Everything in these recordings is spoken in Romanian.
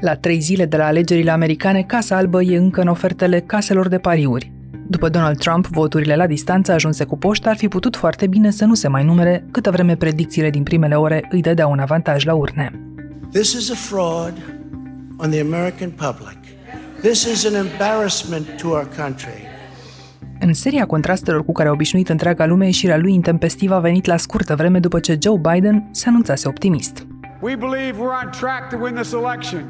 La trei zile de la alegerile americane, Casa Albă e încă în ofertele caselor de pariuri. După Donald Trump, voturile la distanță ajunse cu poștă ar fi putut foarte bine să nu se mai numere câtă vreme predicțiile din primele ore îi dădeau un avantaj la urne. This is a fraud on the American public. This is an embarrassment to our country. În seria contrastelor cu care a obișnuit întreaga lume, ieșirea lui intempestivă a venit la scurtă vreme după ce Joe Biden se anunțase optimist. We believe we're on track to win this election.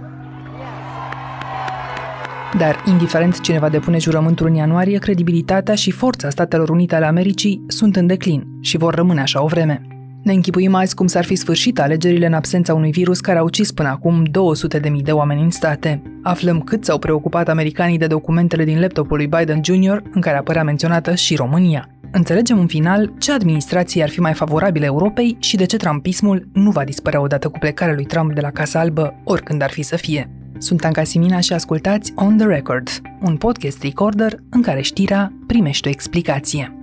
Dar, indiferent cine va depune jurământul în ianuarie, credibilitatea și forța Statelor Unite ale Americii sunt în declin și vor rămâne așa o vreme. Ne închipuim azi cum s-ar fi sfârșit alegerile în absența unui virus care a ucis până acum 200.000 de oameni în state. Aflăm cât s-au preocupat americanii de documentele din laptopul lui Biden Jr., în care apărea menționată și România. Înțelegem în final ce administrație ar fi mai favorabilă Europei și de ce trumpismul nu va dispărea odată cu plecarea lui Trump de la Casa Albă, oricând ar fi să fie. Sunt Anca Simina și ascultați On The Record, un podcast recorder în care știrea primește o explicație.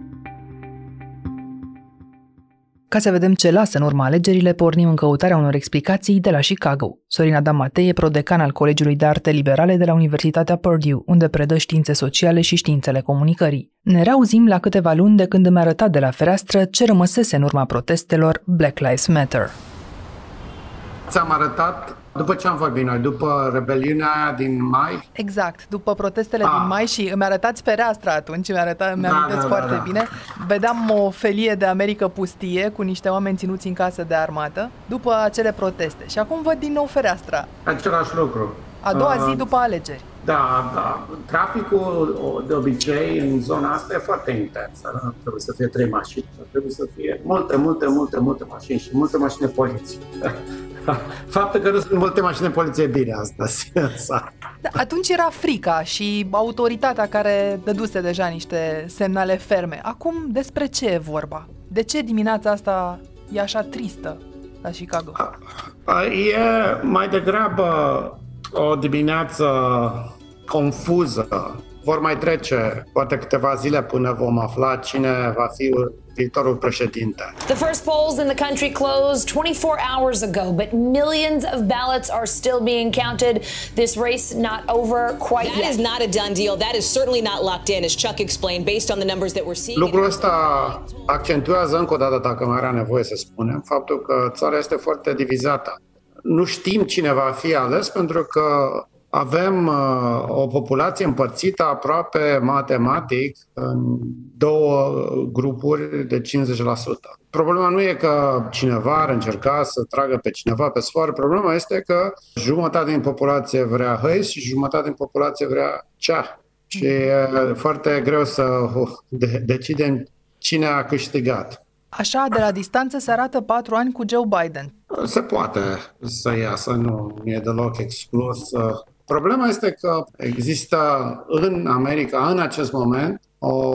Ca să vedem ce lasă în urma alegerile, pornim în căutarea unor explicații de la Chicago. Sorin Adam Matei prodecan al Colegiului de Arte Liberale de la Universitatea Purdue, unde predă științe sociale și științele comunicării. Ne reauzim la câteva luni de când îmi arătat de la fereastră ce rămăsese în urma protestelor Black Lives Matter. Ți-am arătat după ce am vorbit noi? După rebeliunea din mai? Exact, după protestele ah. din mai și îmi arătați fereastra atunci, mi arăta, mi da, da, da, foarte da. bine. Vedeam o felie de America pustie cu niște oameni ținuți în casă de armată după acele proteste. Și acum văd din nou fereastra. Același lucru. A doua uh, zi după alegeri. Da, da. Traficul de obicei în zona asta e foarte intens. Da? Trebuie să fie trei mașini. Trebuie să fie multe, multe, multe, multe mașini și multe mașini de poliție. Faptul că nu sunt multe mașini de poliție bine asta. da, atunci era frica și autoritatea care dăduse deja niște semnale ferme. Acum despre ce e vorba? De ce dimineața asta e așa tristă la Chicago? E mai degrabă o dimineață confuză. Vor mai trece poate câteva zile până vom afla cine va fi viitorul președinte. The first polls in the country closed 24 hours ago, but millions of ballots are still being counted. This race not over quite that yet. That is not a done deal. That is certainly not locked in, as Chuck explained, based on the numbers that we're seeing. Lucrul ăsta accentuează încă o dată, dacă mai era nevoie să spunem, faptul că țara este foarte divizată. Nu știm cine va fi ales pentru că avem uh, o populație împărțită aproape matematic în două grupuri de 50%. Problema nu e că cineva ar încerca să tragă pe cineva pe sfoară, problema este că jumătate din populație vrea hăi și jumătate din populație vrea cea. Și e foarte greu să de- decidem cine a câștigat. Așa, de la distanță se arată patru ani cu Joe Biden. Se poate să iasă, nu e deloc exclus. Problema este că există în America, în acest moment, o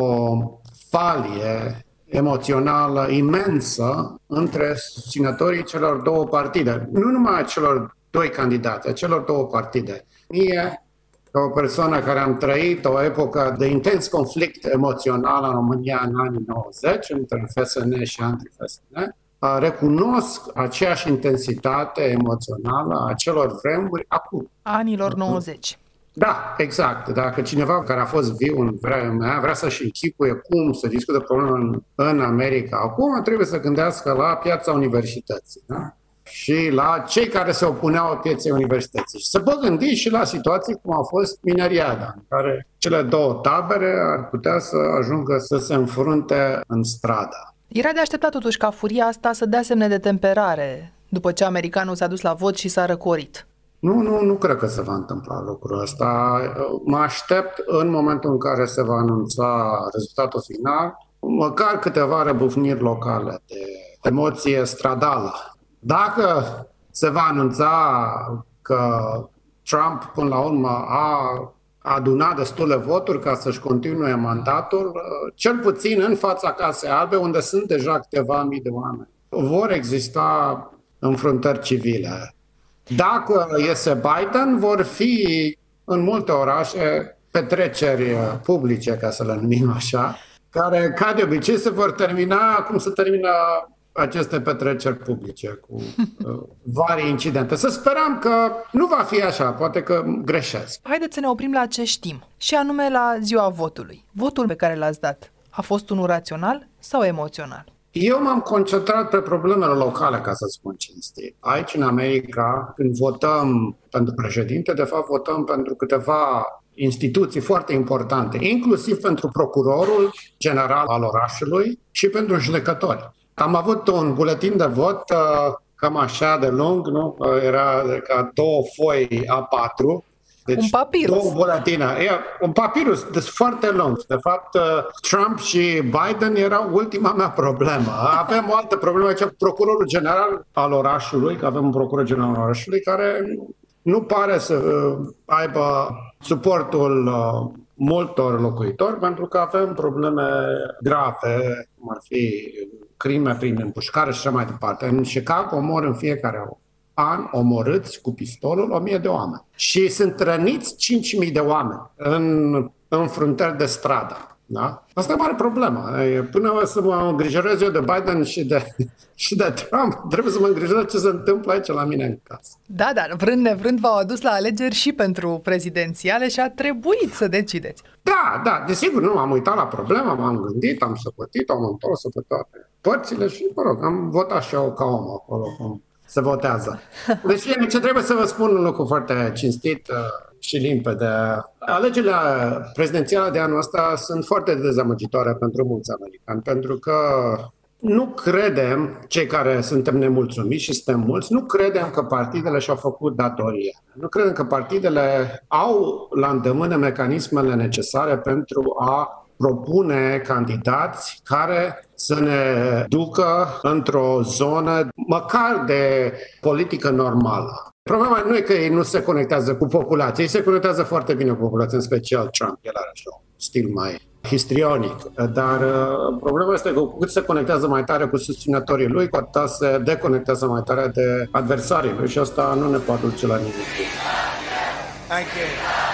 falie emoțională imensă între susținătorii celor două partide. Nu numai a celor doi candidați, a celor două partide. Mie, ca o persoană care am trăit o epocă de intens conflict emoțional în România în anii 90, între FSN și anti-FSN, recunosc aceeași intensitate emoțională a celor vremuri acum. Anilor 90. Da, exact. Dacă cineva care a fost viu în vremea vrea să-și închipuie cum să discută probleme în, în America acum, trebuie să gândească la piața universității. Da? și la cei care se opuneau pieței universității. Și se pot gândi și la situații cum a fost mineriada, în care cele două tabere ar putea să ajungă să se înfrunte în stradă. Era de așteptat totuși ca furia asta să dea semne de temperare după ce americanul s-a dus la vot și s-a răcorit. Nu, nu, nu cred că se va întâmpla lucrul ăsta. Mă aștept în momentul în care se va anunța rezultatul final, măcar câteva răbufniri locale de emoție stradală. Dacă se va anunța că Trump, până la urmă, a aduna destule voturi ca să-și continue mandatul, uh, cel puțin în fața Casei Albe, unde sunt deja câteva mii de oameni. Vor exista înfruntări civile. Dacă iese Biden, vor fi în multe orașe petreceri uh, publice, ca să le numim așa, care, ca de obicei, se vor termina cum se termină aceste petreceri publice cu uh, vari incidente. Să sperăm că nu va fi așa, poate că greșesc. Haideți să ne oprim la ce știm, și anume la ziua votului. Votul pe care l-ați dat a fost unul rațional sau emoțional? Eu m-am concentrat pe problemele locale, ca să spun cinstit. Aici, în America, când votăm pentru președinte, de fapt votăm pentru câteva instituții foarte importante, inclusiv pentru procurorul general al orașului și pentru judecători. Am avut un buletin de vot uh, cam așa de lung, nu? Uh, era ca două foi A4 deci un papirus. Două buletine. E, un papirus deci foarte lung. De fapt, uh, Trump și Biden erau ultima mea problemă. Avem o altă problemă, aici procurorul general al orașului, că avem un procuror general al orașului care nu pare să uh, aibă suportul uh, multor locuitori, pentru că avem probleme grave, cum ar fi crime prin împușcare și așa mai departe. În Chicago mor în fiecare an omorâți cu pistolul 1000 de oameni. Și sunt răniți 5000 de oameni în, în fruntări de stradă. Da? Asta e mare problemă. Până să mă îngrijorez eu de Biden și de, și de Trump, trebuie să mă îngrijorez ce se întâmplă aici la mine în casă. Da, dar vrând nevrând v-au adus la alegeri și pentru prezidențiale și a trebuit să decideți. Da, da, desigur, nu am uitat la problemă, m-am gândit, am săpătit, am întors pe toate părțile și, mă rog, am votat și eu ca om acolo, cum se votează. Deci ce trebuie să vă spun un lucru foarte cinstit uh, și limpede. Alegerile prezidențiale de anul ăsta sunt foarte dezamăgitoare pentru mulți americani, pentru că nu credem, cei care suntem nemulțumiți și suntem mulți, nu credem că partidele și-au făcut datorie. Nu credem că partidele au la îndemână mecanismele necesare pentru a propune candidați care să ne ducă într-o zonă măcar de politică normală. Problema nu e că ei nu se conectează cu populația, ei se conectează foarte bine cu populația, în special Trump, el are așa un stil mai histrionic, dar uh, problema este că cu cât se conectează mai tare cu susținătorii lui, cu atât se deconectează mai tare de adversarii lui și asta nu ne poate duce la nimic. Thank you.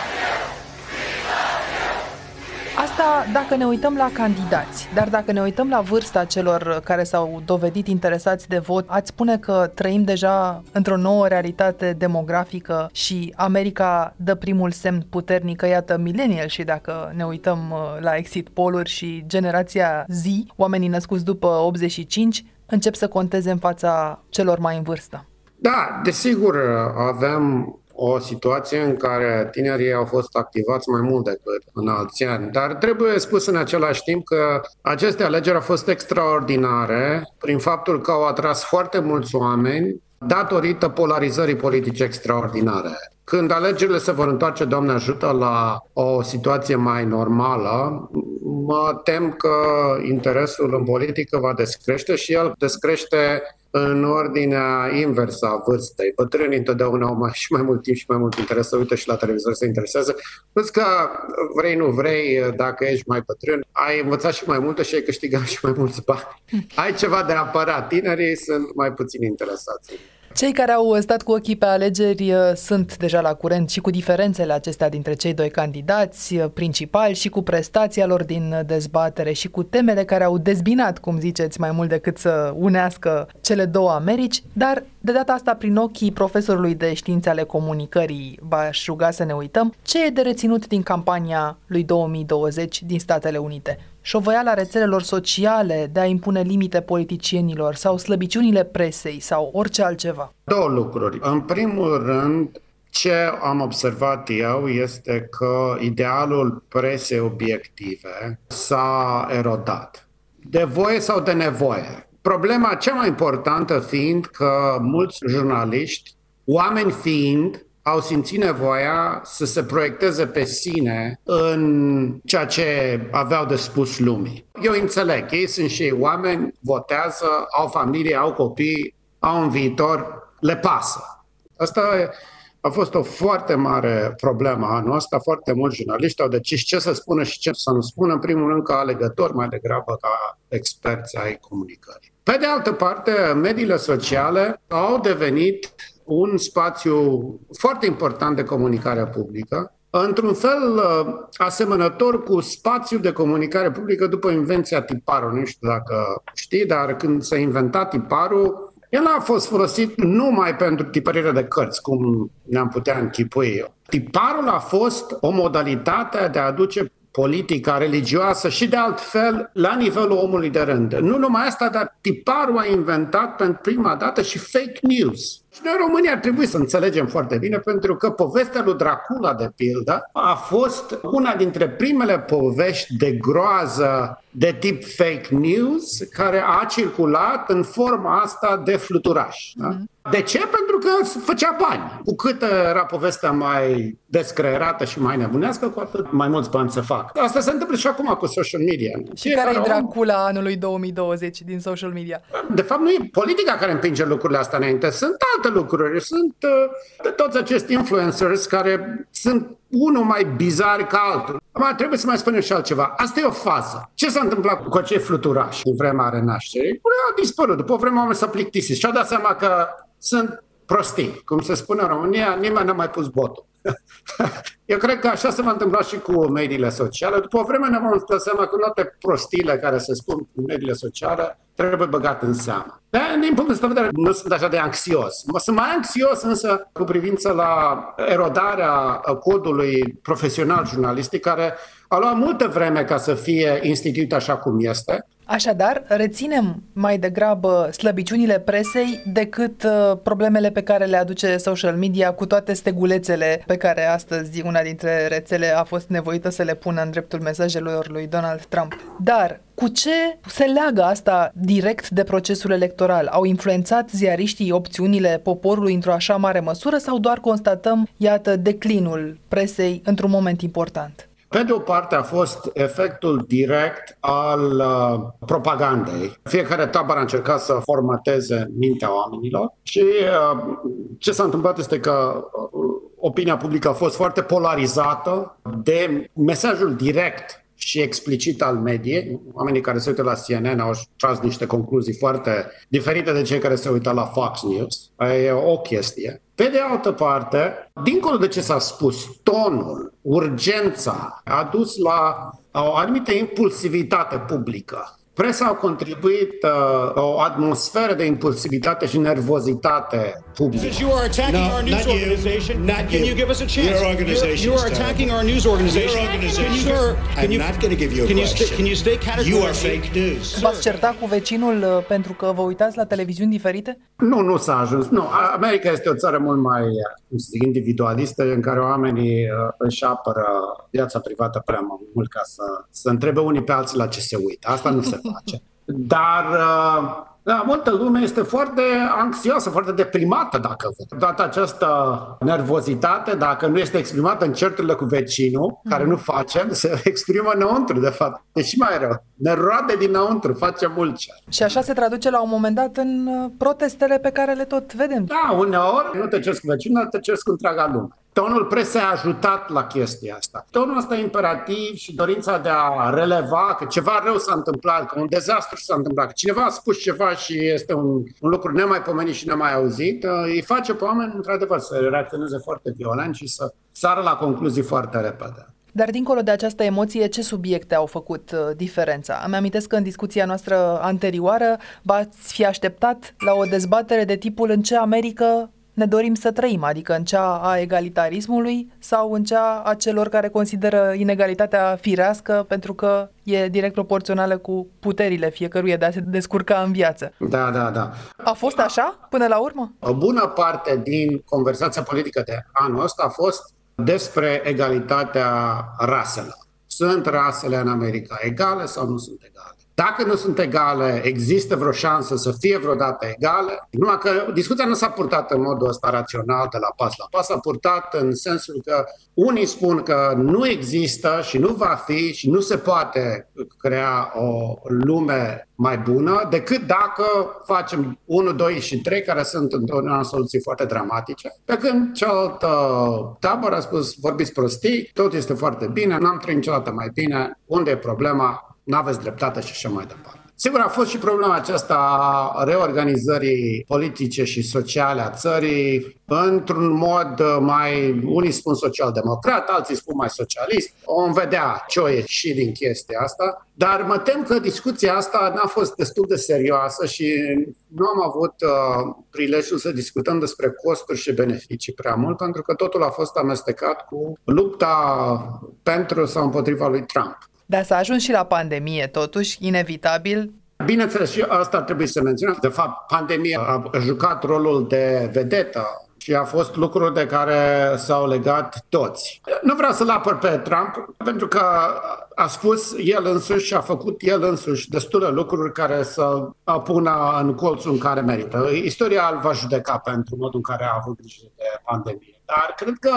Asta dacă ne uităm la candidați, dar dacă ne uităm la vârsta celor care s-au dovedit interesați de vot, ați spune că trăim deja într-o nouă realitate demografică și America dă primul semn puternic că iată millennial și dacă ne uităm uh, la exit poluri și generația Z, oamenii născuți după 85, încep să conteze în fața celor mai în vârstă. Da, desigur, avem o situație în care tinerii au fost activați mai mult decât în alți ani. Dar trebuie spus în același timp că aceste alegeri au fost extraordinare prin faptul că au atras foarte mulți oameni datorită polarizării politice extraordinare. Când alegerile se vor întoarce, Doamne ajută, la o situație mai normală, mă tem că interesul în politică va descrește și el descrește în ordinea inversă a vârstei. Bătrânii întotdeauna au mai, și mai mult timp și mai mult interes să uită și la televizor, se interesează. Plus că vrei, nu vrei, dacă ești mai bătrân, ai învățat și mai multe și ai câștigat și mai mulți bani. Ai ceva de apărat. Tinerii sunt mai puțin interesați. Cei care au stat cu ochii pe alegeri uh, sunt deja la curent și cu diferențele acestea dintre cei doi candidați uh, principali și cu prestația lor din dezbatere și cu temele care au dezbinat, cum ziceți, mai mult decât să unească cele două Americi, dar de data asta prin ochii profesorului de științe ale comunicării v-aș ruga să ne uităm ce e de reținut din campania lui 2020 din Statele Unite șovăiala rețelelor sociale de a impune limite politicienilor sau slăbiciunile presei sau orice altceva? Două lucruri. În primul rând, ce am observat eu este că idealul presei obiective s-a erodat. De voie sau de nevoie. Problema cea mai importantă fiind că mulți jurnaliști, oameni fiind, au simțit nevoia să se proiecteze pe sine în ceea ce aveau de spus lumii. Eu înțeleg, ei sunt și ei oameni, votează, au familie, au copii, au un viitor, le pasă. Asta a fost o foarte mare problemă anul ăsta. Foarte mulți jurnaliști au decis ce să spună și ce să nu spună, în primul rând ca alegători, mai degrabă ca experți ai comunicării. Pe de altă parte, mediile sociale au devenit un spațiu foarte important de comunicare publică, într-un fel asemănător cu spațiul de comunicare publică după invenția tiparului. Nu știu dacă știi, dar când s-a inventat tiparul, el a fost folosit numai pentru tipărire de cărți, cum ne-am putea închipui. Tiparul a fost o modalitate de a aduce politica religioasă și de altfel la nivelul omului de rând. Nu numai asta, dar tiparul a inventat pentru prima dată și fake news. Și noi România ar trebui să înțelegem foarte bine, pentru că povestea lui Dracula, de pildă, a fost una dintre primele povești de groază de tip fake news care a circulat în forma asta de fluturaș. Da? Mm. De ce? Pentru că făcea bani. Cu cât era povestea mai descreerată și mai nebunească, cu atât mai mulți bani se fac. Asta se întâmplă și acum cu social media. Și care e Dracula anului 2020 din social media? De fapt, nu e politica care împinge lucrurile astea înainte. Sunt alte lucruri. Sunt uh, toți acești influencers care sunt unul mai bizar ca altul. Acum trebuie să mai spunem și altceva. Asta e o fază. Ce s-a întâmplat cu acei fluturași în vremea renașterii? Au dispărut. După o vreme oamenii s-au plictisit și au dat seama că sunt prostii. Cum se spune în România, nimeni n-a mai pus botul. Eu cred că așa se va întâmpla și cu mediile sociale. După o vreme ne vom da seama că toate prostiile care se spun în mediile sociale trebuie băgate în seamă. De, din punctul de vedere, nu sunt așa de anxios. Mă sunt mai anxios însă cu privință la erodarea codului profesional jurnalistic, care a luat multă vreme ca să fie instituit așa cum este. Așadar, reținem mai degrabă slăbiciunile presei decât uh, problemele pe care le aduce social media cu toate stegulețele pe care astăzi una dintre rețele a fost nevoită să le pună în dreptul mesajelor lui Donald Trump. Dar cu ce se leagă asta direct de procesul electoral? Au influențat ziariștii opțiunile poporului într-o așa mare măsură sau doar constatăm, iată, declinul presei într-un moment important? Pe de o parte a fost efectul direct al uh, propagandei. Fiecare tabără a încercat să formateze mintea oamenilor și uh, ce s-a întâmplat este că uh, opinia publică a fost foarte polarizată de mesajul direct și explicit al mediei. Oamenii care se uită la CNN au tras niște concluzii foarte diferite de cei care se uită la Fox News. E o chestie. Pe de altă parte, dincolo de ce s-a spus, tonul, urgența a dus la o anumită impulsivitate publică. Presa a contribuit uh, o atmosferă de impulsivitate și nervozitate publică. You are attacking no, our news organization. You. Not Can you. you give us a chance? Your organization. You are attacking our news organization. Your organization. Can you, sir, can I'm you, not going to give you a can question. You stay, can you stay categorical? You are fake news. V-ați certa cu vecinul uh, pentru că vă uitați la televiziuni diferite? Nu, nu s-a ajuns. Nu, America este o țară mult mai cum să zic, individualistă în care oamenii uh, își apără viața privată prea mult ca să, să întrebe unii pe alții la ce se uită. Asta nu se face. Dar uh, da, multă lume este foarte anxioasă, foarte deprimată, dacă văd. Toată această nervozitate, dacă nu este exprimată în certurile cu vecinul, mm. care nu facem, se exprimă înăuntru, de fapt. E și mai rău. Ne roade dinăuntru, face mult cer. Și așa se traduce la un moment dat în uh, protestele pe care le tot vedem. Da, uneori nu te ceri cu vecinul, te ceri cu întreaga lume. Tonul presei a ajutat la chestia asta. Tonul ăsta imperativ și dorința de a releva că ceva rău s-a întâmplat, că un dezastru s-a întâmplat, că cineva a spus ceva și este un, un lucru nemaipomenit și nemai auzit, uh, îi face pe oameni, într-adevăr, să reacționeze foarte violent și să sară la concluzii foarte repede. Dar dincolo de această emoție, ce subiecte au făcut uh, diferența? Îmi amintesc că în discuția noastră anterioară v-ați fi așteptat la o dezbatere de tipul în ce America ne dorim să trăim, adică în cea a egalitarismului sau în cea a celor care consideră inegalitatea firească pentru că e direct proporțională cu puterile fiecăruia de a se descurca în viață. Da, da, da. A fost așa până la urmă? O bună parte din conversația politică de anul ăsta a fost despre egalitatea raselor. Sunt rasele în America egale sau nu sunt egale? Dacă nu sunt egale, există vreo șansă să fie vreodată egale? Numai că discuția nu s-a purtat în modul ăsta rațional de la pas la pas, s-a purtat în sensul că unii spun că nu există și nu va fi și nu se poate crea o lume mai bună decât dacă facem 1, 2 și 3 care sunt întotdeauna soluții foarte dramatice. Pe când cealaltă tabără a spus vorbiți prostii, tot este foarte bine, n-am trăit niciodată mai bine, unde e problema, nu aveți dreptate și așa mai departe. Sigur, a fost și problema aceasta a reorganizării politice și sociale a țării într-un mod mai, unii spun social-democrat, alții spun mai socialist. Om vedea ce o ieși din chestia asta, dar mă tem că discuția asta n-a fost destul de serioasă și nu am avut uh, prilejul să discutăm despre costuri și beneficii prea mult, pentru că totul a fost amestecat cu lupta pentru sau împotriva lui Trump. Dar s-a ajuns și la pandemie, totuși, inevitabil. Bineînțeles, și asta trebuie să menționăm. De fapt, pandemia a jucat rolul de vedetă și a fost lucruri de care s-au legat toți. Nu vreau să-l apăr pe Trump, pentru că a spus el însuși și a făcut el însuși destule lucruri care să pună în colțul în care merită. Istoria îl va judeca pentru modul în care a avut grijă de pandemie. Dar cred că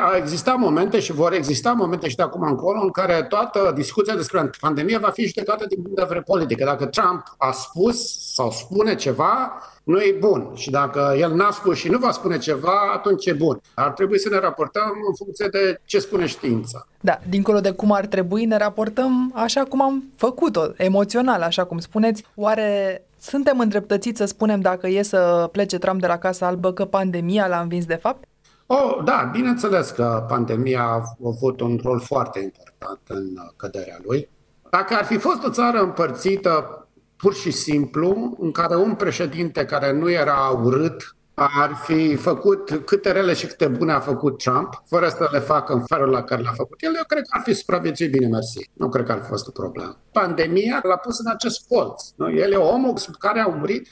au existat momente și vor exista momente și de acum încolo în care toată discuția despre pandemie va fi judecată din punct de vedere politic. Dacă Trump a spus sau spune ceva, nu e bun. Și dacă el n-a spus și nu va spune ceva, atunci e bun. Ar trebui să ne raportăm în funcție de ce spune știința. Da, dincolo de cum ar trebui, ne raportăm așa cum am făcut-o, emoțional, așa cum spuneți. Oare suntem îndreptățiți să spunem dacă e să plece Trump de la Casa Albă că pandemia l-a învins de fapt? Oh, da, bineînțeles că pandemia a avut un rol foarte important în căderea lui. Dacă ar fi fost o țară împărțită pur și simplu, în care un președinte care nu era urât ar fi făcut câte rele și câte bune a făcut Trump, fără să le facă în felul la care l-a făcut el, eu cred că ar fi supraviețuit bine, mersi. Nu cred că ar fi fost o problemă. Pandemia l-a pus în acest colț. Nu? El e omul sub care au murit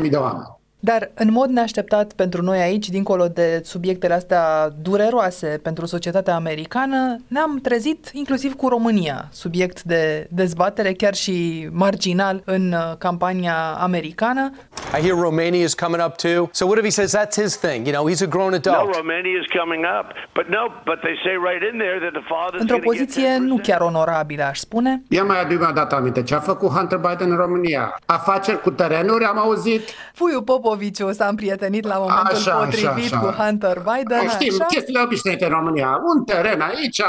200.000 de oameni. Dar, în mod neașteptat pentru noi aici, dincolo de subiectele astea dureroase pentru societatea americană, ne-am trezit inclusiv cu România, subiect de dezbatere chiar și marginal în uh, campania americană. I hear Romania is coming up too. So what if he says that's his thing? You know, he's a grown adult. No, Romania is coming up. But no, but they say right in there that the father Într-o poziție nu chiar onorabilă, aș spune. Ia mai adu mi dat aminte ce a făcut Hunter Biden în România. Afaceri cu terenuri, am auzit. Puiu Popo Popoviciu s-a împrietenit la momentul așa, potrivit așa, așa. cu Hunter Biden. Știm, așa? chestiile obișnuite în România. Un teren aici,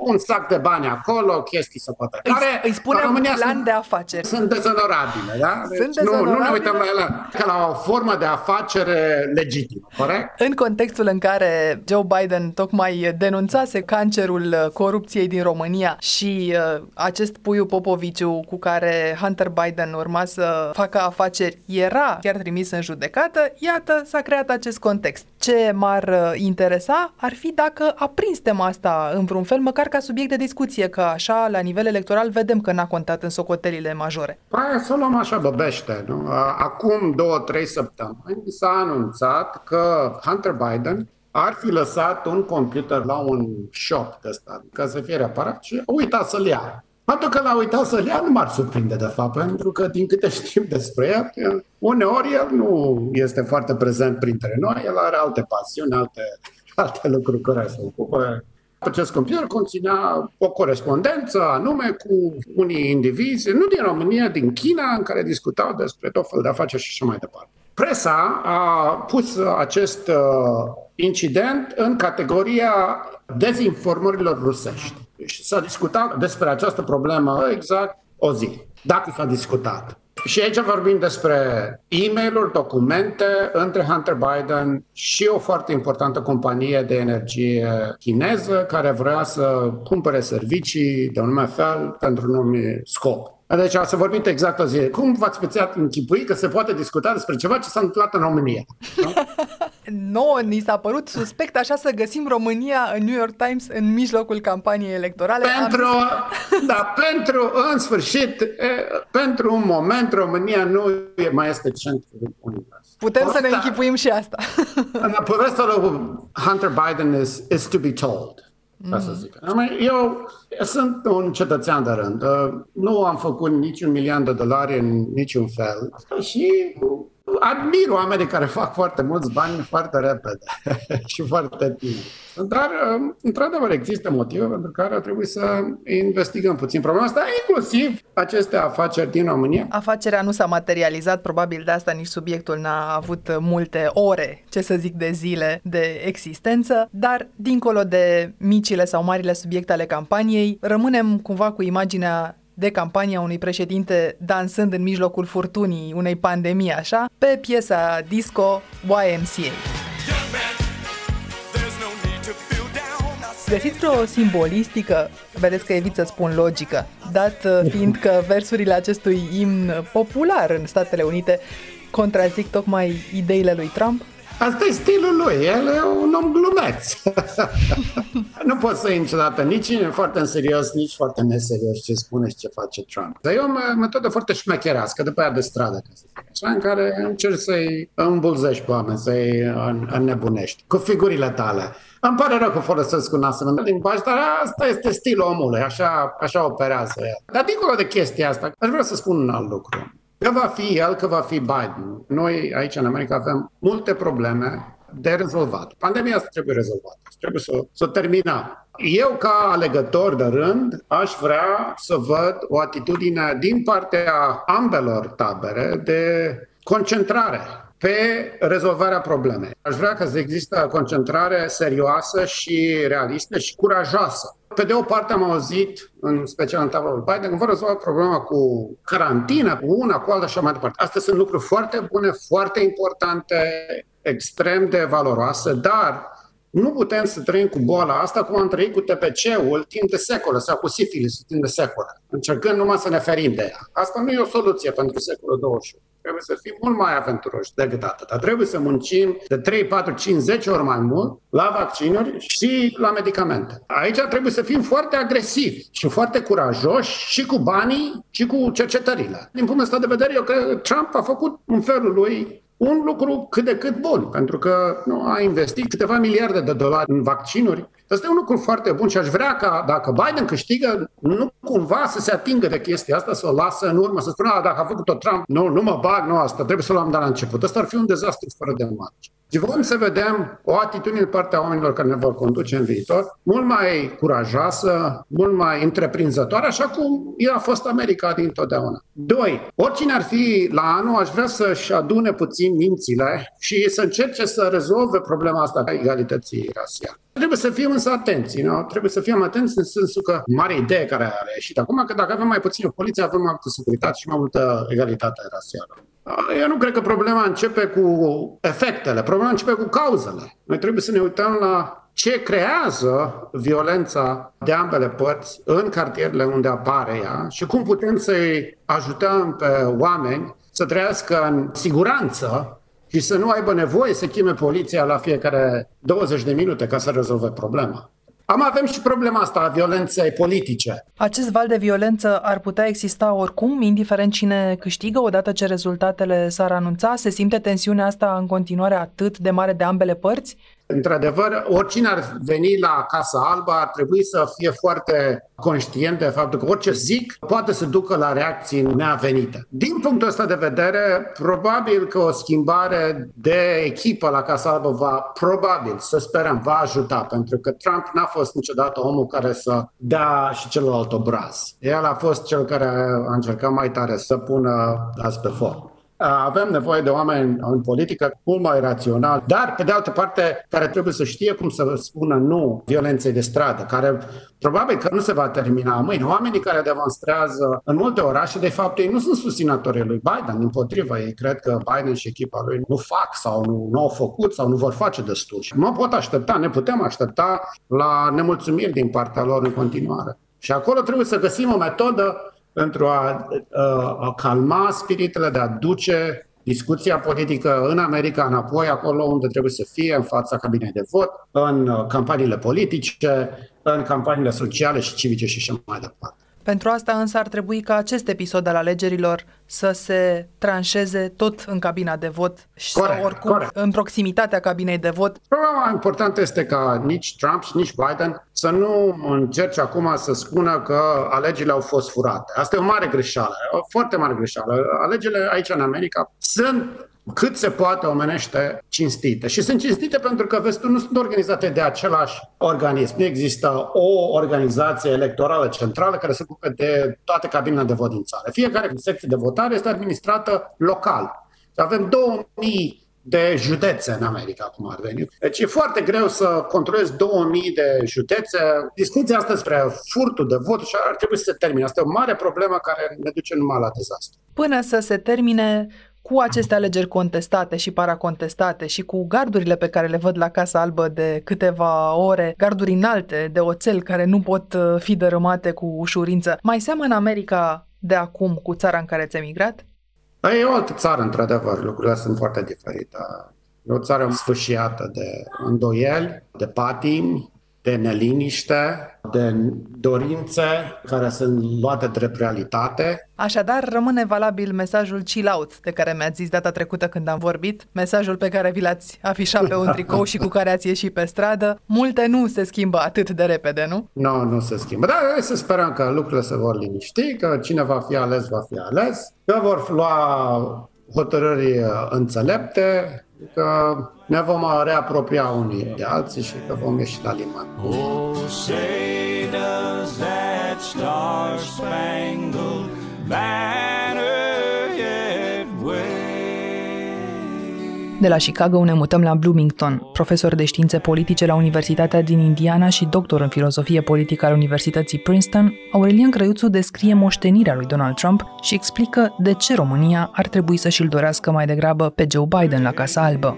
un sac de bani acolo, chestii să poate. Îi, care îi spunem România plan sunt, de afaceri. Sunt dezonorabile, da? Deci sunt nu, nu ne uităm la ele ca la o formă de afacere legitimă, corect? În contextul în care Joe Biden tocmai denunțase cancerul corupției din România și uh, acest puiu Popoviciu cu care Hunter Biden urma să facă afaceri era chiar trimis în judecată, iată, s-a creat acest context. Ce m-ar uh, interesa ar fi dacă a prins tema asta în vreun fel, măcar ca subiect de discuție, că așa, la nivel electoral, vedem că n-a contat în socotelile majore. Aia să o luăm așa băbește, nu? Acum două, trei săptămâni s-a anunțat că Hunter Biden ar fi lăsat un computer la un shop de ăsta, ca să fie reparat și a uitat să-l ia. Faptul că l-a uitat să-l ia nu m-ar surprinde, de fapt, pentru că, din câte știm despre el, uneori el nu este foarte prezent printre noi, el are alte pasiuni, alte, alte lucruri care se ocupă. Acest computer conținea o corespondență anume cu unii indivizi, nu din România, din China, în care discutau despre tot felul de afaceri și așa mai departe. Presa a pus acest uh, incident în categoria dezinformărilor rusești. Și s-a discutat despre această problemă exact o zi, dacă s-a discutat. Și aici vorbim despre e mail documente între Hunter Biden și o foarte importantă companie de energie chineză care vrea să cumpere servicii de un nume fel pentru un nume scop. Deci să vorbit exact o zi. Cum v-ați putea închipui că se poate discuta despre ceva ce s-a întâmplat în România? Nu? ni s-a părut suspect așa să găsim România în New York Times în mijlocul campaniei electorale. Pentru, da, pentru, în sfârșit, pentru un moment România nu mai este centrul univers. Putem asta, să ne închipuim și asta. Povestea lui Hunter Biden is, is to be told ca să zic. Eu sunt un cetățean de rând. Nu am făcut niciun milion de dolari în niciun fel și admir oamenii care fac foarte mulți bani foarte repede și foarte tine. Dar, um, într-adevăr, există motive pentru care ar trebui să investigăm puțin problema asta, inclusiv aceste afaceri din România. Afacerea nu s-a materializat, probabil de asta nici subiectul n-a avut multe ore, ce să zic, de zile de existență, dar, dincolo de micile sau marile subiecte ale campaniei, rămânem cumva cu imaginea de campania unui președinte dansând în mijlocul furtunii unei pandemii așa, pe piesa disco YMCA. Găsiți vreo simbolistică, vedeți că evit să spun logică, dat uh, fiind că versurile acestui imn popular în Statele Unite contrazic tocmai ideile lui Trump? Asta e stilul lui, el e un om glumeț. nu pot să iei niciodată nici foarte în serios, nici foarte neserios ce spune și ce face Trump. Dar e o metodă foarte șmecherească, după aia de stradă, ca să zic așa, în care încerci să-i îmbulzești pe oameni, să-i înnebunești, cu figurile tale. Îmi pare rău că folosesc un asemenea limbaj, dar asta este stilul omului, așa, așa operează el. Dar dincolo de chestia asta, aș vrea să spun un alt lucru. Că va fi el, că va fi Biden. Noi aici în America avem multe probleme de rezolvat. Pandemia asta trebuie rezolvată. Trebuie să, să terminăm. Eu, ca alegător de rând, aș vrea să văd o atitudine din partea ambelor tabere de concentrare pe rezolvarea problemei. Aș vrea ca să există concentrare serioasă și realistă și curajoasă. Pe de o parte am auzit, în special în tabla lui Biden, că vor rezolva problema cu carantină, cu una, cu alta și așa mai departe. Astea sunt lucruri foarte bune, foarte importante, extrem de valoroase, dar nu putem să trăim cu boala asta cum am trăit cu TPC-ul timp de secole sau cu sifilis timp de secole, încercând numai să ne ferim de ea. Asta nu e o soluție pentru secolul 21. Trebuie să fim mult mai aventuroși decât atât. Trebuie să muncim de 3, 4, 5, 10 ori mai mult la vaccinuri și la medicamente. Aici trebuie să fim foarte agresivi și foarte curajoși și cu banii și cu cercetările. Din punctul ăsta de vedere, eu cred că Trump a făcut în felul lui un lucru cât de cât bun, pentru că nu, a investit câteva miliarde de dolari în vaccinuri. Asta e un lucru foarte bun și aș vrea ca, dacă Biden câștigă, nu cumva să se atingă de chestia asta, să o lasă în urmă, să spună, dacă a făcut-o Trump, nu, nu mă bag, nu asta, trebuie să o luăm de la început. Asta ar fi un dezastru fără de marge. Și vom să vedem o atitudine din partea oamenilor care ne vor conduce în viitor, mult mai curajoasă, mult mai întreprinzătoare, așa cum ea a fost America din totdeauna. Doi, oricine ar fi la anul, aș vrea să-și adune puțin mințile și să încerce să rezolve problema asta a egalității rasiale. Trebuie să fim însă atenți, nu? trebuie să fim atenți în sensul că mare idee care a ieșit acum, că dacă avem mai puțină poliție, avem mai multă securitate și mai multă egalitate rasială. Eu nu cred că problema începe cu efectele, problema începe cu cauzele. Noi trebuie să ne uităm la ce creează violența de ambele părți în cartierele unde apare ea și cum putem să-i ajutăm pe oameni să trăiască în siguranță și să nu aibă nevoie să chime poliția la fiecare 20 de minute ca să rezolve problema. Am avem și problema asta a violenței politice. Acest val de violență ar putea exista oricum, indiferent cine câștigă, odată ce rezultatele s-ar anunța? Se simte tensiunea asta în continuare atât de mare de ambele părți? Într-adevăr, oricine ar veni la Casa Albă ar trebui să fie foarte conștient de faptul că orice zic poate să ducă la reacții neavenite. Din punctul ăsta de vedere, probabil că o schimbare de echipă la Casa Albă va, probabil, să sperăm, va ajuta, pentru că Trump n-a fost niciodată omul care să dea și celălalt obraz. El a fost cel care a încercat mai tare să pună las pe foc avem nevoie de oameni în politică mult mai rațional, dar, pe de altă parte, care trebuie să știe cum să spună nu violenței de stradă, care probabil că nu se va termina mâine. Oamenii care demonstrează în multe orașe, de fapt, ei nu sunt susținătorii lui Biden, din potrivă, ei cred că Biden și echipa lui nu fac sau nu, nu au făcut sau nu vor face destul. Și mă pot aștepta, ne putem aștepta la nemulțumiri din partea lor în continuare. Și acolo trebuie să găsim o metodă pentru a, a calma spiritele, de a duce discuția politică în America înapoi, acolo unde trebuie să fie, în fața cabinei de vot, în uh, campaniile politice, în campaniile sociale și civice și așa mai departe. Pentru asta însă ar trebui ca acest episod al alegerilor să se tranșeze tot în cabina de vot și corect, sau oricum corect. în proximitatea cabinei de vot. Problema importantă este ca nici Trump și nici Biden să nu încerce acum să spună că alegerile au fost furate. Asta e o mare greșeală, o foarte mare greșeală. Alegerile aici în America sunt cât se poate omenește cinstite. Și sunt cinstite pentru că, vezi tu, nu sunt organizate de același organism. Nu există o organizație electorală centrală care se ocupe de toate cabinele de vot din țară. Fiecare secție de votare este administrată local. Avem 2000 de județe în America, cum ar veni. Deci e foarte greu să controlezi 2000 de județe. Discuția asta despre furtul de vot și ar trebui să se termine. Asta e o mare problemă care ne duce numai la dezastru. Până să se termine cu aceste alegeri contestate și paracontestate și cu gardurile pe care le văd la Casa Albă de câteva ore, garduri înalte de oțel care nu pot uh, fi dărâmate cu ușurință, mai seamănă America de acum cu țara în care ți ai migrat? E o altă țară, într-adevăr, lucrurile sunt foarte diferite. E o țară sfârșiată de îndoieli, de patimi, de neliniște, de dorințe care sunt luate drept realitate. Așadar, rămâne valabil mesajul chill out de care mi-ați zis data trecută când am vorbit, mesajul pe care vi l-ați afișat pe un tricou și cu care ați ieșit pe stradă. Multe nu se schimbă atât de repede, nu? Nu, no, nu se schimbă. Dar să sperăm că lucrurile se vor liniști, că cine va fi ales, va fi ales, că vor lua hotărâri înțelepte, că ne vom reapropia unii de alții și că vom ieși la liman. Oh, say does that star-spangled banner De la Chicago ne mutăm la Bloomington, profesor de științe politice la Universitatea din Indiana și doctor în filozofie politică al Universității Princeton, Aurelian Crăiuțu descrie moștenirea lui Donald Trump și explică de ce România ar trebui să și-l dorească mai degrabă pe Joe Biden la Casa Albă.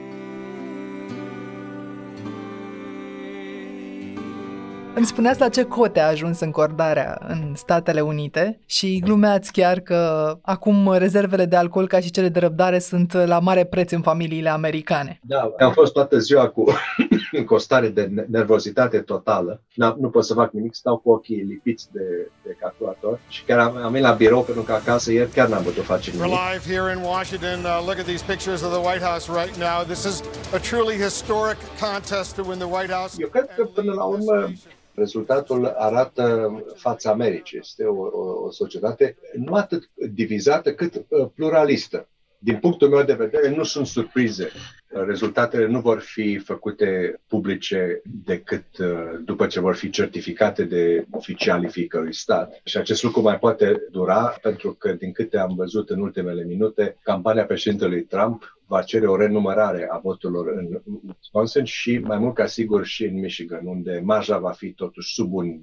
Îmi spuneați la ce cote a ajuns încordarea în Statele Unite și glumeați chiar că acum rezervele de alcool ca și cele de răbdare sunt la mare preț în familiile americane. Da, am fost toată ziua cu, cu o stare de nervozitate totală. Nu, nu pot să fac nimic, stau cu ochii lipiți de, de calculator și chiar am, am venit la birou pentru că acasă ieri chiar n-am putut face nimic. We're live here in Washington. Uh, look at these pictures of the White House right now. This is a truly historic contest to win the White House. Eu cred că până la urmă Rezultatul arată fața Americii. Este o, o, o societate nu atât divizată cât uh, pluralistă. Din punctul meu de vedere, nu sunt surprize. Rezultatele nu vor fi făcute publice decât uh, după ce vor fi certificate de oficialii fiecărui stat. Și acest lucru mai poate dura pentru că, din câte am văzut în ultimele minute, campania președintelui Trump va cere o renumărare a voturilor în Wisconsin și mai mult ca sigur și în Michigan, unde marja va fi totuși sub un 1%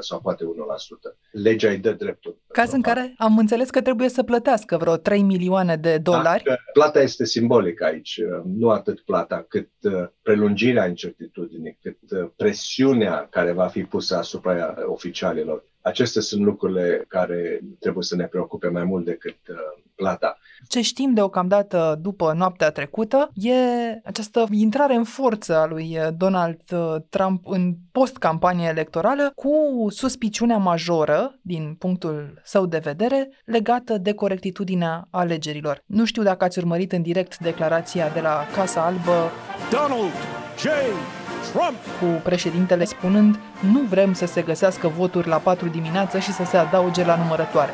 sau poate 1%. Legea îi dă dreptul. Caz în care am înțeles că trebuie să plătească vreo 3 milioane de dolari. Dacă plata este simbolică aici, nu atât plata, cât uh, prelungirea incertitudinii, cât uh, presiunea care va fi pusă asupra oficialilor. Acestea sunt lucrurile care trebuie să ne preocupe mai mult decât uh, plata. Ce știm deocamdată după noaptea trecută e această intrare în forță a lui Donald uh, Trump în post-campanie electorală cu suspiciunea majoră, din punctul său de vedere, legată de corectitudinea alegerilor. Nu știu dacă ați urmărit în direct declarația de la Casa Albă Donald J. Trump cu președintele spunând nu vrem să se găsească voturi la 4 dimineață și să se adauge la numărătoare.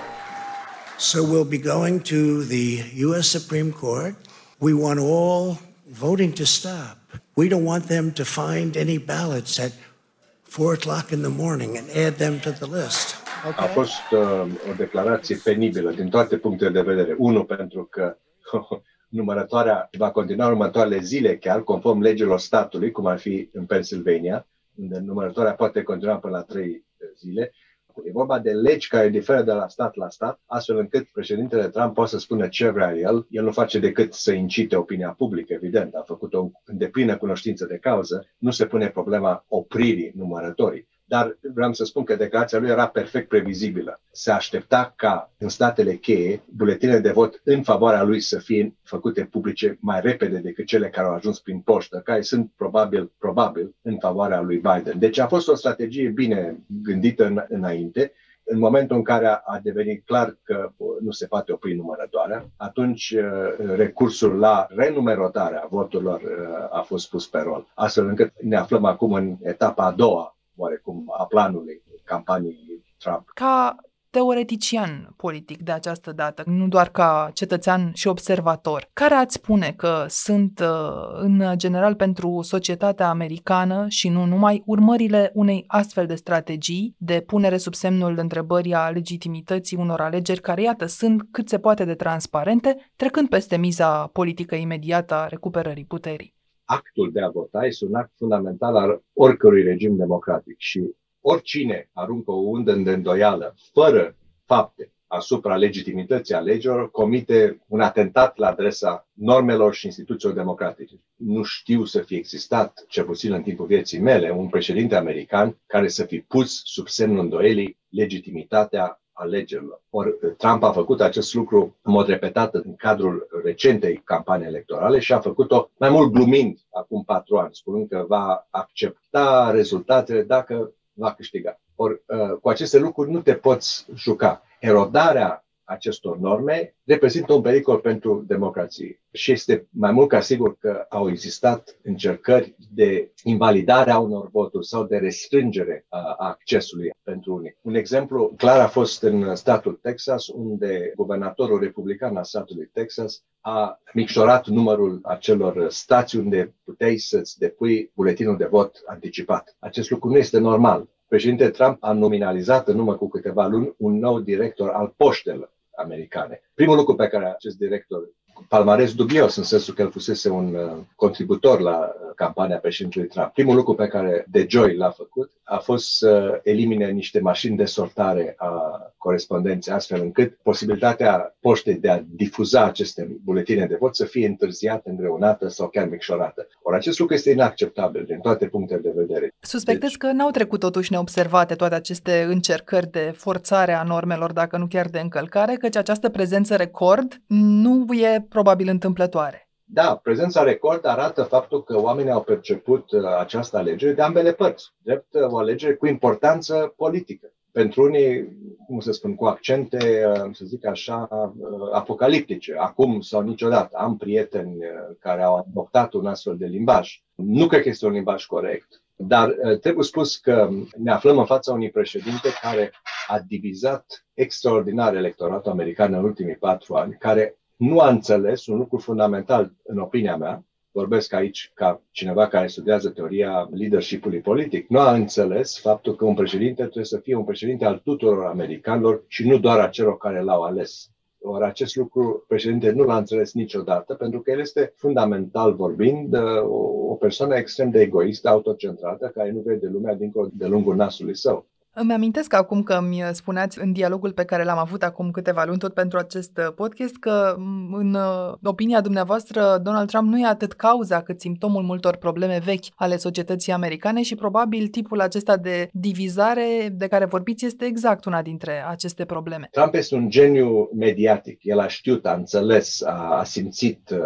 So we'll be going to the U.S. Supreme Court. We want all voting to stop. We don't want them to find any ballots at four o'clock in the morning and add them to the list. Okay. A fost uh, o declarație penibilă din toate punctele de vedere. Unul, pentru că numărătoarea va continua următoarele zile, chiar conform legilor statului, cum ar fi în Pennsylvania, unde numărătoarea poate continua până la trei zile. E vorba de legi care diferă de la stat la stat, astfel încât președintele Trump poate să spună ce vrea el. El nu face decât să incite opinia publică, evident, a făcut-o în deplină cunoștință de cauză. Nu se pune problema opririi numărătorii. Dar vreau să spun că declarația lui era perfect previzibilă. Se aștepta ca în statele cheie buletinele de vot în favoarea lui să fie făcute publice mai repede decât cele care au ajuns prin poștă, care sunt probabil, probabil în favoarea lui Biden. Deci a fost o strategie bine gândită în, înainte în momentul în care a devenit clar că nu se poate opri numărătoarea, atunci uh, recursul la renumerotarea voturilor uh, a fost pus pe rol, astfel încât ne aflăm acum în etapa a doua oarecum a planului campaniei Trump. Ca teoretician politic de această dată, nu doar ca cetățean și observator. Care ați spune că sunt, uh, în general, pentru societatea americană și nu numai, urmările unei astfel de strategii de punere sub semnul întrebării a legitimității unor alegeri care, iată, sunt cât se poate de transparente, trecând peste miza politică imediată a recuperării puterii? Actul de a vota este un act fundamental al oricărui regim democratic și oricine aruncă o undă de îndoială, fără fapte, asupra legitimității alegerilor, comite un atentat la adresa normelor și instituțiilor democratice. Nu știu să fie existat, cel puțin în timpul vieții mele, un președinte american care să fi pus sub semnul îndoielii legitimitatea alegerilor. Or, Trump a făcut acest lucru în mod repetat în cadrul recentei campanii electorale și a făcut-o mai mult glumind acum patru ani, spunând că va accepta rezultatele dacă va câștiga. Or, uh, cu aceste lucruri nu te poți juca. Erodarea acestor norme reprezintă un pericol pentru democrație. Și este mai mult ca sigur că au existat încercări de invalidare a unor voturi sau de restrângere a accesului pentru unii. Un exemplu clar a fost în statul Texas, unde guvernatorul republican al statului Texas a micșorat numărul acelor stații unde puteai să-ți depui buletinul de vot anticipat. Acest lucru nu este normal. Președinte Trump a nominalizat în urmă cu câteva luni un nou director al poștelor americane. Primul lucru pe care acest director palmares dubios în sensul că el fusese un uh, contributor la uh, campania președintelui Trump. Primul lucru pe care de Joy l-a făcut a fost să elimine niște mașini de sortare a corespondenței, astfel încât posibilitatea poștei de a difuza aceste buletine de vot să fie întârziată, îngreunată sau chiar micșorată. Ori acest lucru este inacceptabil din toate punctele de vedere. Suspectez deci... că n-au trecut totuși neobservate toate aceste încercări de forțare a normelor, dacă nu chiar de încălcare, căci această prezență record nu e probabil întâmplătoare. Da, prezența record arată faptul că oamenii au perceput uh, această alegere de ambele părți, drept uh, o alegere cu importanță politică. Pentru unii, cum să spun, cu accente, uh, să zic așa, apocaliptice, acum sau niciodată. Am prieteni care au adoptat un astfel de limbaj. Nu cred că este un limbaj corect, dar trebuie spus că ne aflăm în fața unui președinte care a divizat extraordinar electoratul american în ultimii patru ani, care nu a înțeles un lucru fundamental, în opinia mea, vorbesc aici ca cineva care studiază teoria leadership-ului politic, nu a înțeles faptul că un președinte trebuie să fie un președinte al tuturor americanilor și nu doar a celor care l-au ales. Ori acest lucru președinte nu l-a înțeles niciodată, pentru că el este fundamental vorbind o persoană extrem de egoistă, autocentrată, care nu vede lumea dincolo de lungul nasului său. Îmi amintesc acum că mi spuneați în dialogul pe care l-am avut acum câteva luni tot pentru acest uh, podcast că în uh, opinia dumneavoastră Donald Trump nu e atât cauza cât simptomul multor probleme vechi ale societății americane și probabil tipul acesta de divizare de care vorbiți este exact una dintre aceste probleme. Trump este un geniu mediatic. El a știut, a înțeles, a, a simțit uh,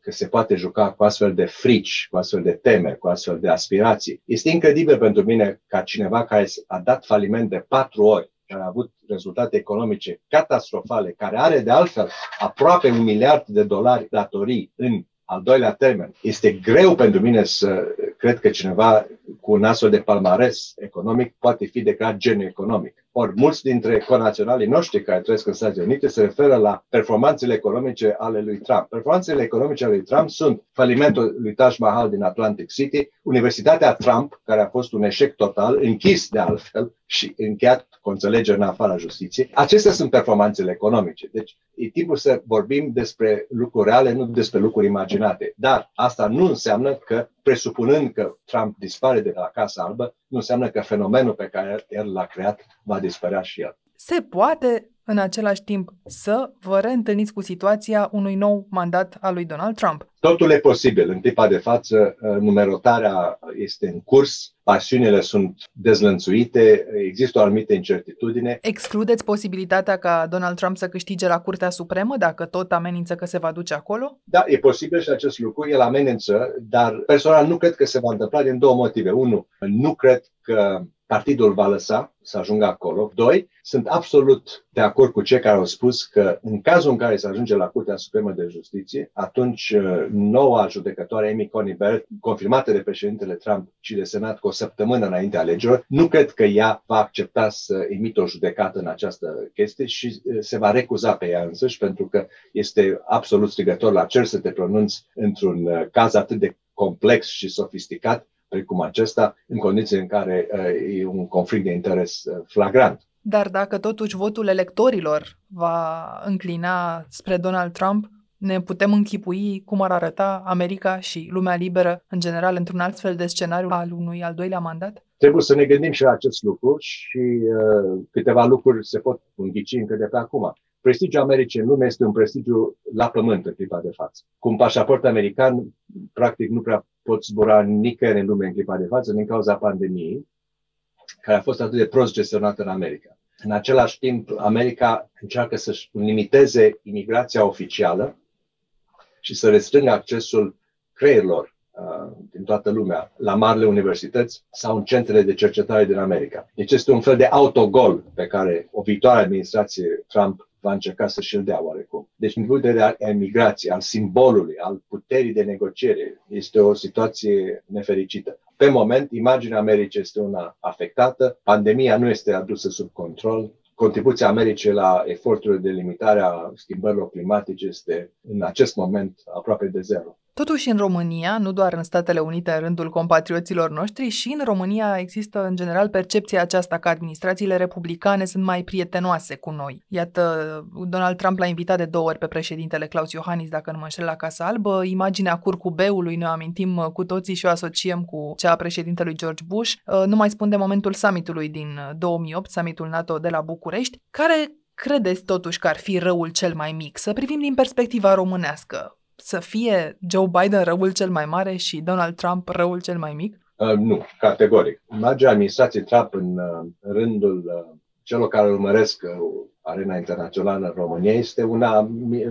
că se poate juca cu astfel de frici, cu astfel de teme, cu astfel de aspirații. Este incredibil pentru mine ca cineva care a dat faliment de patru ori, care a avut rezultate economice catastrofale, care are de altfel aproape un miliard de dolari datorii în al doilea termen. Este greu pentru mine să cred că cineva cu un astfel de palmares economic poate fi declarat geniu economic. Ori mulți dintre conaționalii noștri care trăiesc în Statele Unite se referă la performanțele economice ale lui Trump. Performanțele economice ale lui Trump sunt falimentul lui Taj Mahal din Atlantic City, Universitatea Trump, care a fost un eșec total, închis de altfel și încheiat cu înțelegere în afara justiției. Acestea sunt performanțele economice. Deci e timpul să vorbim despre lucruri reale, nu despre lucruri imaginate. Dar asta nu înseamnă că, presupunând că Trump dispare de la Casa Albă, nu înseamnă că fenomenul pe care el l-a creat va dispărea și el. Se poate în același timp să vă reîntâlniți cu situația unui nou mandat al lui Donald Trump. Totul e posibil. În tipa de față, uh, numerotarea este în curs, pasiunile sunt dezlănțuite, există o anumită incertitudine. Excludeți posibilitatea ca Donald Trump să câștige la Curtea Supremă dacă tot amenință că se va duce acolo? Da, e posibil și acest lucru. El amenință, dar personal nu cred că se va întâmpla din două motive. Unu, nu cred că partidul va lăsa să ajungă acolo. Doi, sunt absolut de acord cu cei care au spus că în cazul în care se ajunge la Curtea Supremă de Justiție, atunci uh, noua judecătoare Amy Coney Barrett, confirmată de președintele Trump și de Senat cu o săptămână înainte alegerilor, nu cred că ea va accepta să emită o judecată în această chestie și uh, se va recuza pe ea însăși pentru că este absolut strigător la cer să te pronunți într-un uh, caz atât de complex și sofisticat precum acesta, în condiții în care uh, e un conflict de interes uh, flagrant. Dar dacă totuși votul electorilor va înclina spre Donald Trump, ne putem închipui cum ar arăta America și lumea liberă în general într-un alt fel de scenariu al unui al doilea mandat? Trebuie să ne gândim și la acest lucru și uh, câteva lucruri se pot înghici încă de pe acum. Prestigiul Americii în lume este un prestigiu la pământ în clipa de față. Cu un pașaport american, practic nu prea poți zbura nicăieri în lume în clipa de față din cauza pandemiei, care a fost atât de prost gestionată în America. În același timp, America încearcă să-și limiteze imigrația oficială și să restrângă accesul creierilor uh, din toată lumea la marile universități sau în centrele de cercetare din America. Deci este un fel de autogol pe care o viitoare administrație Trump va încerca să și-l dea oarecum. Deci, din punct de vedere al emigrației, al simbolului, al puterii de negociere, este o situație nefericită. Pe moment, imaginea Americii este una afectată, pandemia nu este adusă sub control, contribuția Americii la eforturile de limitare a schimbărilor climatice este în acest moment aproape de zero. Totuși, în România, nu doar în Statele Unite, în rândul compatrioților noștri, și în România există, în general, percepția aceasta că administrațiile republicane sunt mai prietenoase cu noi. Iată, Donald Trump l-a invitat de două ori pe președintele Claus Iohannis, dacă nu mă înșel, la Casa Albă. Imaginea curcubeului ne amintim cu toții și o asociem cu cea a președintelui George Bush. Nu mai spun de momentul summitului din 2008, summitul NATO de la București, care credeți totuși că ar fi răul cel mai mic? Să privim din perspectiva românească să fie Joe Biden răul cel mai mare și Donald Trump răul cel mai mic? Uh, nu, categoric. Imaginea administrației Trump în uh, rândul uh, celor care urmăresc uh, arena internațională în România este una,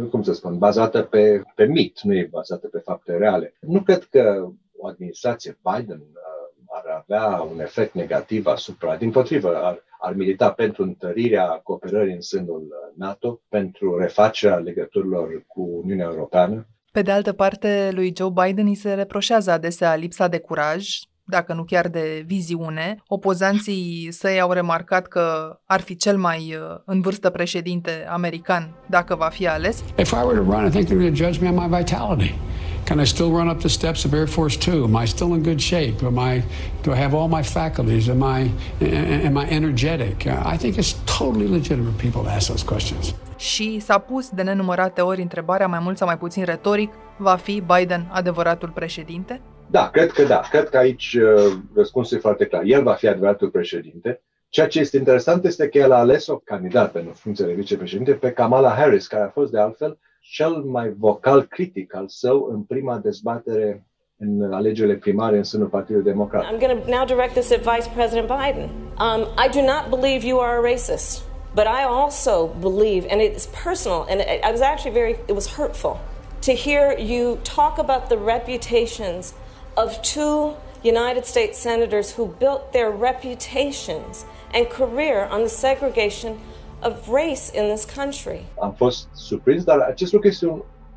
cum să spun, bazată pe, pe mit, nu e bazată pe fapte reale. Nu cred că o administrație Biden uh, ar avea un efect negativ asupra, din potrivă, ar, ar milita pentru întărirea cooperării în sânul uh, NATO, pentru refacerea legăturilor cu Uniunea Europeană, pe de altă parte, lui Joe Biden îi se reproșează adesea lipsa de curaj, dacă nu chiar de viziune. Opozanții săi au remarcat că ar fi cel mai uh, în vârstă președinte american dacă va fi ales. If I were to run, I think they're going to judge me on my vitality. Can I still run up the steps of Air Force Two? Am I still in good shape? Am I, do I have all my faculties? Am I, am I energetic? Uh, I think it's totally legitimate people to ask those questions și s-a pus de nenumărate ori întrebarea, mai mult sau mai puțin retoric, va fi Biden adevăratul președinte? Da, cred că da. Cred că aici uh, răspunsul e foarte clar. El va fi adevăratul președinte. Ceea ce este interesant este că el a ales o candidat pentru funcția de vicepreședinte pe Kamala Harris, care a fost de altfel cel mai vocal critic al său în prima dezbatere în alegerile primare în sânul Partidului Democrat. I'm going to now direct this at Vice President Biden. Um, I do not believe you are a racist. But I also believe, and it's personal, and I was actually very, it was hurtful to hear you talk about the reputations of two United States senators who built their reputations and career on the segregation of race in this country. Am fost surprins, dar acest lucru este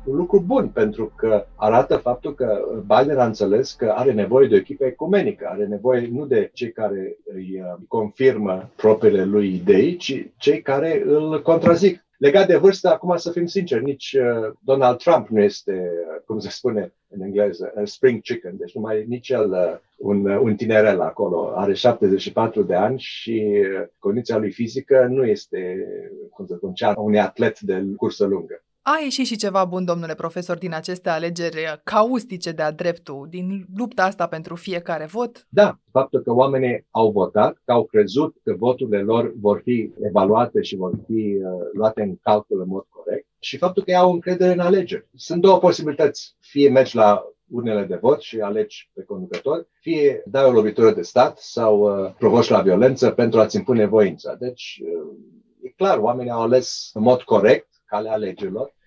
un lucru bun, pentru că arată faptul că Biden a înțeles că are nevoie de o echipă ecumenică, are nevoie nu de cei care îi uh, confirmă propriile lui idei, ci cei care îl contrazic. Legat de vârstă, acum să fim sinceri, nici uh, Donald Trump nu este, uh, cum se spune în engleză, spring chicken, deci nu mai nici el un, un tinerel acolo. Are 74 de ani și condiția lui fizică nu este, cum să spun, cea unui atlet de cursă lungă. A ieșit și ceva bun, domnule profesor, din aceste alegeri caustice de-a dreptul, din lupta asta pentru fiecare vot? Da, faptul că oamenii au votat, că au crezut că voturile lor vor fi evaluate și vor fi uh, luate în calcul în mod corect și faptul că ei au încredere în alegeri. Sunt două posibilități. Fie mergi la urnele de vot și alegi pe conducător, fie dai o lovitură de stat sau uh, provoci la violență pentru a-ți impune voința. Deci, uh, e clar, oamenii au ales în mod corect calea alegerilor.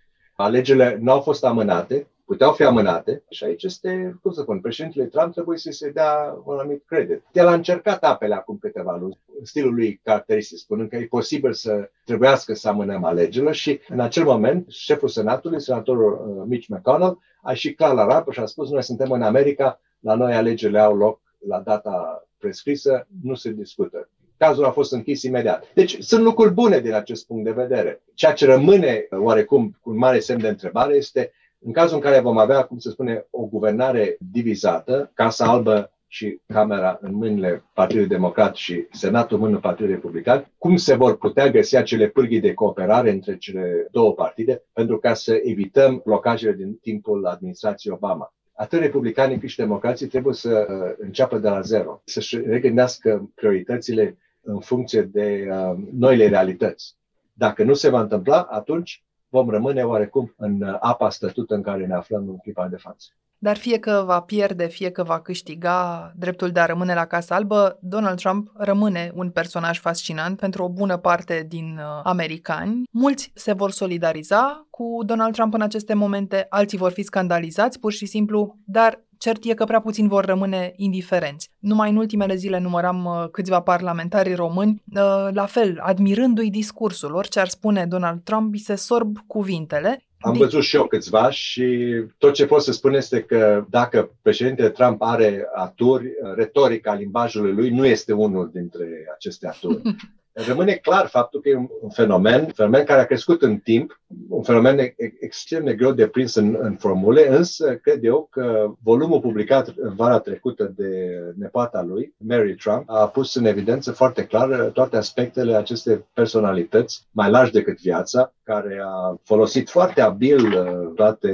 Alegerile nu au fost amânate, puteau fi amânate și aici este, cum să spun, președintele Trump trebuie să se dea un anumit credit. El a încercat apele acum câteva luni, stilul lui caracteristic, spunând că e posibil să trebuiască să amânăm alegerile și în acel moment șeful Senatului, senatorul uh, Mitch McConnell, a ieșit clar la rapă și a spus noi suntem în America, la noi alegerile au loc la data prescrisă, nu se discută. Cazul a fost închis imediat. Deci sunt lucruri bune din acest punct de vedere. Ceea ce rămâne oarecum cu un mare semn de întrebare este în cazul în care vom avea, cum se spune, o guvernare divizată, Casa Albă și Camera în mâinile Partidului Democrat și Senatul în mâinile Partidului Republican, cum se vor putea găsi acele pârghii de cooperare între cele două partide pentru ca să evităm blocajele din timpul administrației Obama atât republicanii cât și democrații trebuie să uh, înceapă de la zero, să-și regândească prioritățile în funcție de uh, noile realități. Dacă nu se va întâmpla, atunci vom rămâne oarecum în uh, apa stătută în care ne aflăm în clipa de față. Dar fie că va pierde, fie că va câștiga dreptul de a rămâne la Casa Albă, Donald Trump rămâne un personaj fascinant pentru o bună parte din uh, americani. Mulți se vor solidariza cu Donald Trump în aceste momente, alții vor fi scandalizați pur și simplu, dar Cert e că prea puțin vor rămâne indiferenți. Numai în ultimele zile număram uh, câțiva parlamentari români, uh, la fel, admirându-i discursul. Orice ar spune Donald Trump, îi se sorb cuvintele. Am văzut și eu câțiva și tot ce pot să spun este că dacă președintele Trump are aturi, retorica limbajului lui nu este unul dintre aceste aturi. rămâne clar faptul că e un fenomen, un fenomen care a crescut în timp, un fenomen extrem de greu de prins în, în formule, însă cred eu că volumul publicat în vara trecută de nepoata lui, Mary Trump, a pus în evidență foarte clar toate aspectele acestei personalități, mai largi decât viața, care a folosit foarte abil uh, toate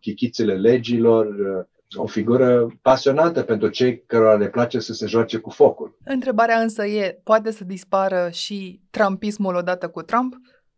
chichițele legilor, uh, o figură pasionată pentru cei cărora le place să se joace cu focul. Întrebarea însă e, poate să dispară și trumpismul odată cu Trump?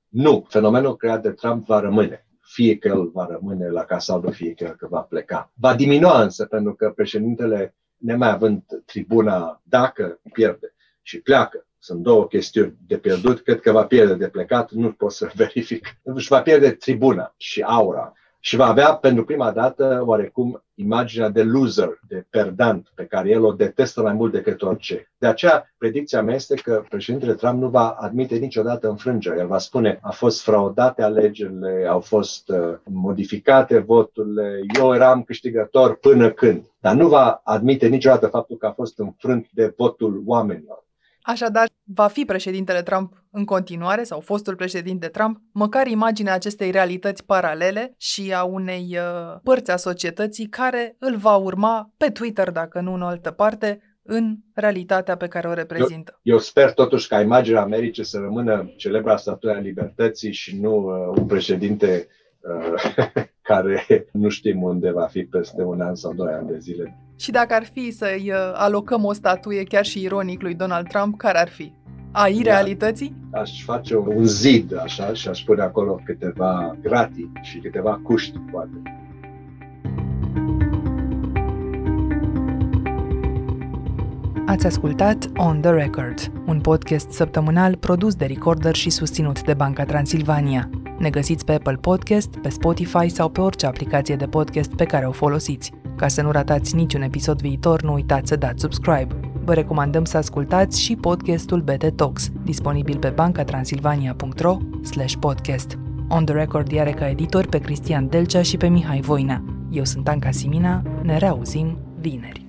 Nu, fenomenul creat de Trump va rămâne. Fie că el va rămâne la Casa Albă, fie că, că va pleca. Va diminua însă, pentru că președintele, nemai având tribuna, dacă pierde și pleacă, sunt două chestiuni de pierdut, cred că va pierde de plecat, nu pot să verific. Își va pierde tribuna și aura și va avea pentru prima dată oarecum imaginea de loser, de perdant, pe care el o detestă mai mult decât orice. De aceea, predicția mea este că președintele Trump nu va admite niciodată înfrângere. El va spune, a fost fraudate alegerile, au fost uh, modificate voturile, eu eram câștigător până când. Dar nu va admite niciodată faptul că a fost înfrânt de votul oamenilor. Așadar, va fi președintele Trump în continuare, sau fostul președinte Trump, măcar imaginea acestei realități paralele și a unei uh, părți a societății care îl va urma pe Twitter, dacă nu în altă parte, în realitatea pe care o reprezintă. Eu, eu sper totuși ca imaginea Americii să rămână celebra statuia libertății și nu uh, un președinte uh, care nu știm unde va fi peste un an sau doi ani de zile. Și dacă ar fi să-i uh, alocăm o statuie chiar și ironic lui Donald Trump, care ar fi? A irealității? Da, aș face un zid așa și aș pune acolo câteva gratii și câteva cuști, poate. Ați ascultat On The Record, un podcast săptămânal produs de Recorder și susținut de Banca Transilvania. Ne găsiți pe Apple Podcast, pe Spotify sau pe orice aplicație de podcast pe care o folosiți. Ca să nu ratați niciun episod viitor, nu uitați să dați subscribe. Vă recomandăm să ascultați și podcastul BT Talks, disponibil pe bancatransilvania.ro podcast. On the Record are ca editor pe Cristian Delcea și pe Mihai Voina. Eu sunt Anca Simina, ne reauzim vineri.